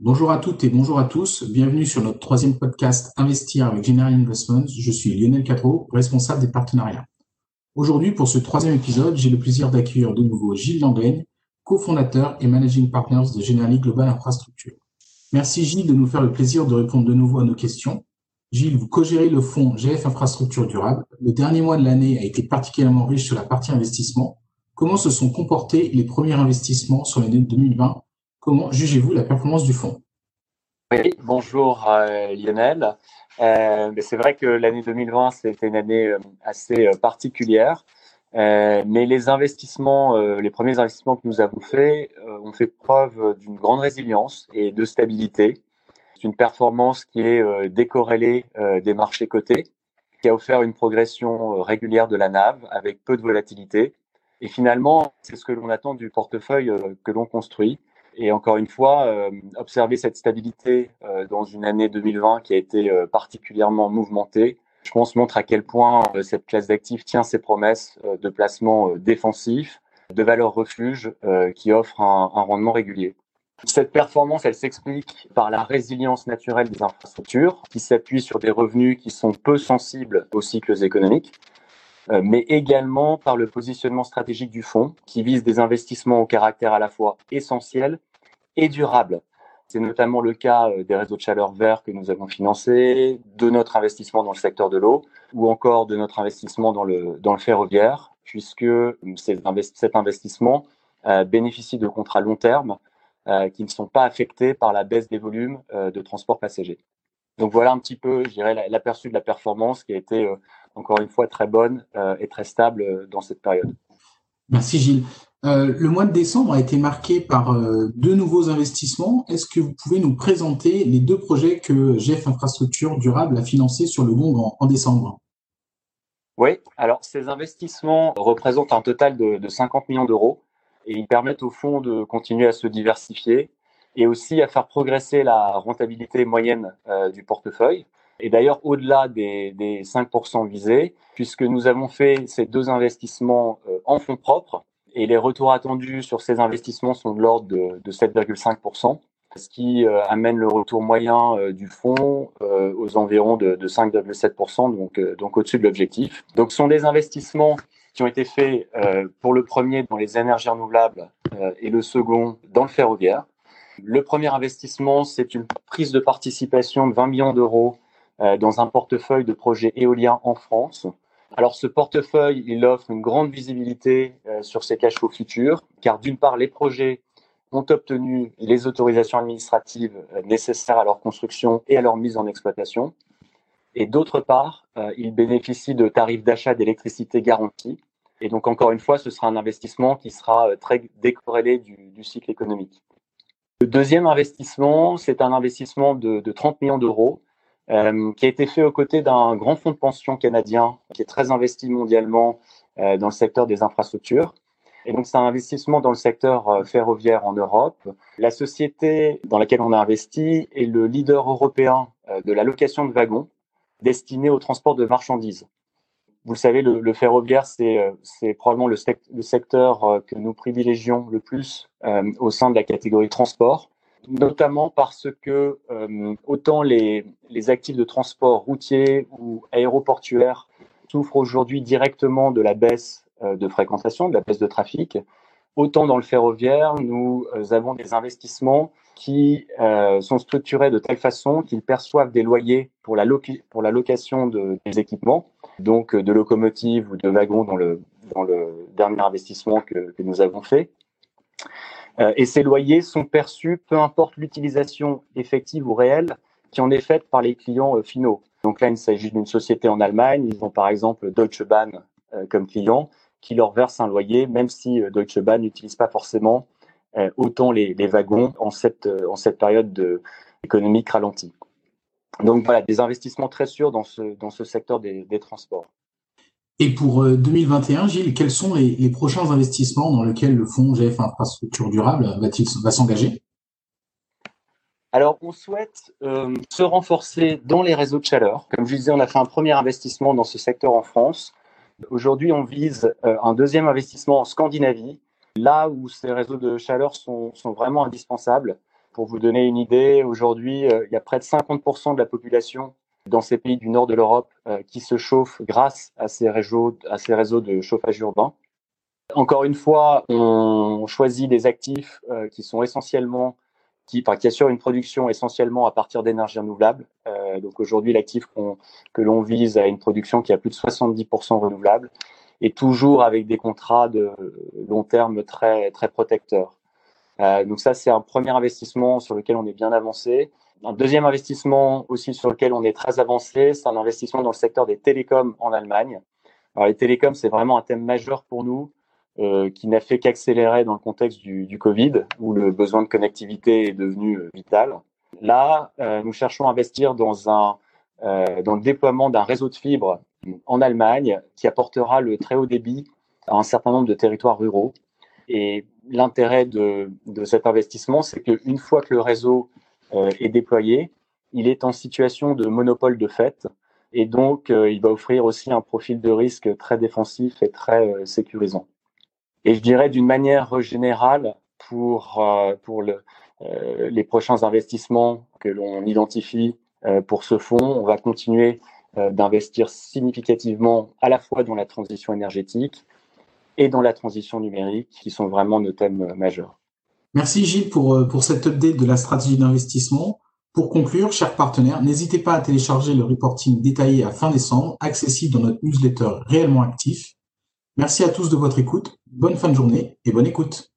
Bonjour à toutes et bonjour à tous. Bienvenue sur notre troisième podcast Investir avec General Investments. Je suis Lionel Catro, responsable des partenariats. Aujourd'hui, pour ce troisième épisode, j'ai le plaisir d'accueillir de nouveau Gilles Langlaine, cofondateur et managing partners de Generali Global Infrastructure. Merci Gilles de nous faire le plaisir de répondre de nouveau à nos questions. Gilles, vous co-gérez le fonds GF Infrastructure Durable. Le dernier mois de l'année a été particulièrement riche sur la partie investissement. Comment se sont comportés les premiers investissements sur l'année 2020 Comment jugez-vous la performance du fonds Oui, bonjour euh, Lionel. Euh, c'est vrai que l'année 2020, c'était une année euh, assez particulière. mais les investissements, les premiers investissements que nous avons faits ont fait preuve d'une grande résilience et de stabilité. C'est une performance qui est décorrélée des marchés cotés, qui a offert une progression régulière de la NAV avec peu de volatilité. Et finalement, c'est ce que l'on attend du portefeuille que l'on construit. Et encore une fois, euh, observer cette stabilité euh, dans une année 2020 qui a été euh, particulièrement mouvementée, je pense montre à quel point cette classe d'actifs tient ses promesses de placement défensif, de valeur refuge qui offre un, un rendement régulier. Cette performance, elle s'explique par la résilience naturelle des infrastructures, qui s'appuie sur des revenus qui sont peu sensibles aux cycles économiques, mais également par le positionnement stratégique du fonds, qui vise des investissements au caractère à la fois essentiel et durable. C'est notamment le cas euh, des réseaux de chaleur verts que nous avons financés, de notre investissement dans le secteur de l'eau ou encore de notre investissement dans le, dans le ferroviaire, puisque euh, cet investissement euh, bénéficie de contrats long terme qui ne sont pas affectés par la baisse des volumes de transport passager. Donc voilà un petit peu, je dirais, l'aperçu de la performance qui a été, encore une fois, très bonne et très stable dans cette période. Merci Gilles. Euh, le mois de décembre a été marqué par euh, deux nouveaux investissements. Est-ce que vous pouvez nous présenter les deux projets que GF Infrastructure Durable a financés sur le monde en, décembre? Oui, alors ces investissements représentent un total de, 50 millions d'euros et ils permettent au fond de continuer à se diversifier et aussi à faire progresser la rentabilité moyenne euh, du portefeuille. Et d'ailleurs, au-delà des, des 5% visés, puisque nous avons fait ces deux investissements en fonds propres, et les retours attendus sur ces investissements sont de l'ordre de, 7,5%, ce qui euh, amène le retour moyen euh, du fonds euh, aux environs de, 5,7%, donc, donc au-dessus de l'objectif. Donc ce sont des investissements qui ont été faits pour le premier dans les énergies renouvelables et le second dans le ferroviaire. Le premier investissement, c'est une prise de participation de 20 millions d'euros dans un portefeuille de projets éoliens en France. Alors ce portefeuille, il offre une grande visibilité euh, sur ses cash flows futurs, car d'une part, les projets ont obtenu les autorisations administratives euh, nécessaires à leur construction et à leur mise en exploitation. Et d'autre part, euh, ils bénéficient de tarifs d'achat d'électricité garantis. Et donc, encore une fois, ce sera un investissement qui sera très décorrélé du, cycle économique. Le deuxième investissement, c'est un investissement de, de 30 millions d'euros euh, qui a été fait aux côtés d'un grand fonds de pension canadien qui est très investi mondialement euh, dans le secteur des infrastructures. Et donc, c'est un investissement dans le secteur euh, ferroviaire en Europe. La société dans laquelle on a investi est le leader européen de la location de wagons destinés au transport de marchandises. Vous le savez, le, ferroviaire, c'est probablement le, le, secteur que nous privilégions le plus au sein de la catégorie transport notamment parce que euh, autant les, actifs de transport routier ou aéroportuaire souffrent aujourd'hui directement de la baisse euh, de fréquentation, de la baisse de trafic, autant dans le ferroviaire, nous euh, avons des investissements qui sont structurés de telle façon qu'ils perçoivent des loyers pour la, location de, des équipements, donc de locomotives ou de wagons dans le, dernier investissement que nous avons fait. Euh, et ces loyers sont perçus, peu importe l'utilisation effective ou réelle qui en est faite par les clients euh, finaux. Donc là, il s'agit d'une société en Allemagne. Ils ont par exemple Deutsche Bahn euh, comme client qui leur verse un loyer, même si Deutsche Bahn n'utilise pas forcément autant les, wagons en cette, période de, économique ralentie. Donc voilà, des investissements très sûrs dans ce, dans ce secteur des transports. Et pour 2021, euh, Gilles, quels sont les, prochains investissements dans lesquels le fonds GF Infrastructure Durable va-t-il va s'engager? Alors, on souhaite euh, se renforcer dans les réseaux de chaleur. Comme je disais, on a fait un premier investissement dans ce secteur en France. Aujourd'hui, on vise euh, un deuxième investissement en Scandinavie, là où ces réseaux de chaleur sont vraiment indispensables pour vous donner une idée, aujourd'hui, il y a près de 50% de la population dans ces pays du nord de l'Europe qui se chauffe grâce à ces, réseaux, à ces réseaux de chauffage urbain. Encore une fois, on choisit des actifs qui sont essentiellement qui, enfin, qui assure une production essentiellement à partir d'énergie renouvelable. Euh, donc aujourd'hui, l'actif que l'on vise a une production qui a plus de 70% renouvelable et toujours avec des contrats de long terme très, très protecteurs. Euh, donc ça, c'est un premier investissement sur lequel on est bien avancé. Un deuxième investissement aussi sur lequel on est très avancé, c'est un investissement dans le secteur des télécoms en Allemagne. Alors les télécoms, c'est vraiment un thème majeur pour nous. Euh, qui n'a fait qu'accélérer dans le contexte du, du, Covid, où le besoin de connectivité est devenu euh, vital. Là, euh, nous cherchons à investir dans, un, dans le déploiement d'un réseau de fibres en Allemagne qui apportera le très haut débit à un certain nombre de territoires ruraux. Et l'intérêt de, cet investissement, c'est qu'une fois que le réseau est déployé, il est en situation de monopole de fait. Et donc, il va offrir aussi un profil de risque très défensif et très sécurisant. Et je dirais d'une manière générale, pour, euh, pour le, euh, les prochains investissements que l'on identifie euh, pour ce fonds, on va continuer d'investir significativement à la fois dans la transition énergétique et dans la transition numérique, qui sont vraiment nos thèmes majeurs. Merci Gilles pour, pour cette update de la stratégie d'investissement. Pour conclure, chers partenaires, n'hésitez pas à télécharger le reporting détaillé à fin décembre, accessible dans notre newsletter réellement actif. Merci à tous de votre écoute, bonne fin de journée et bonne écoute.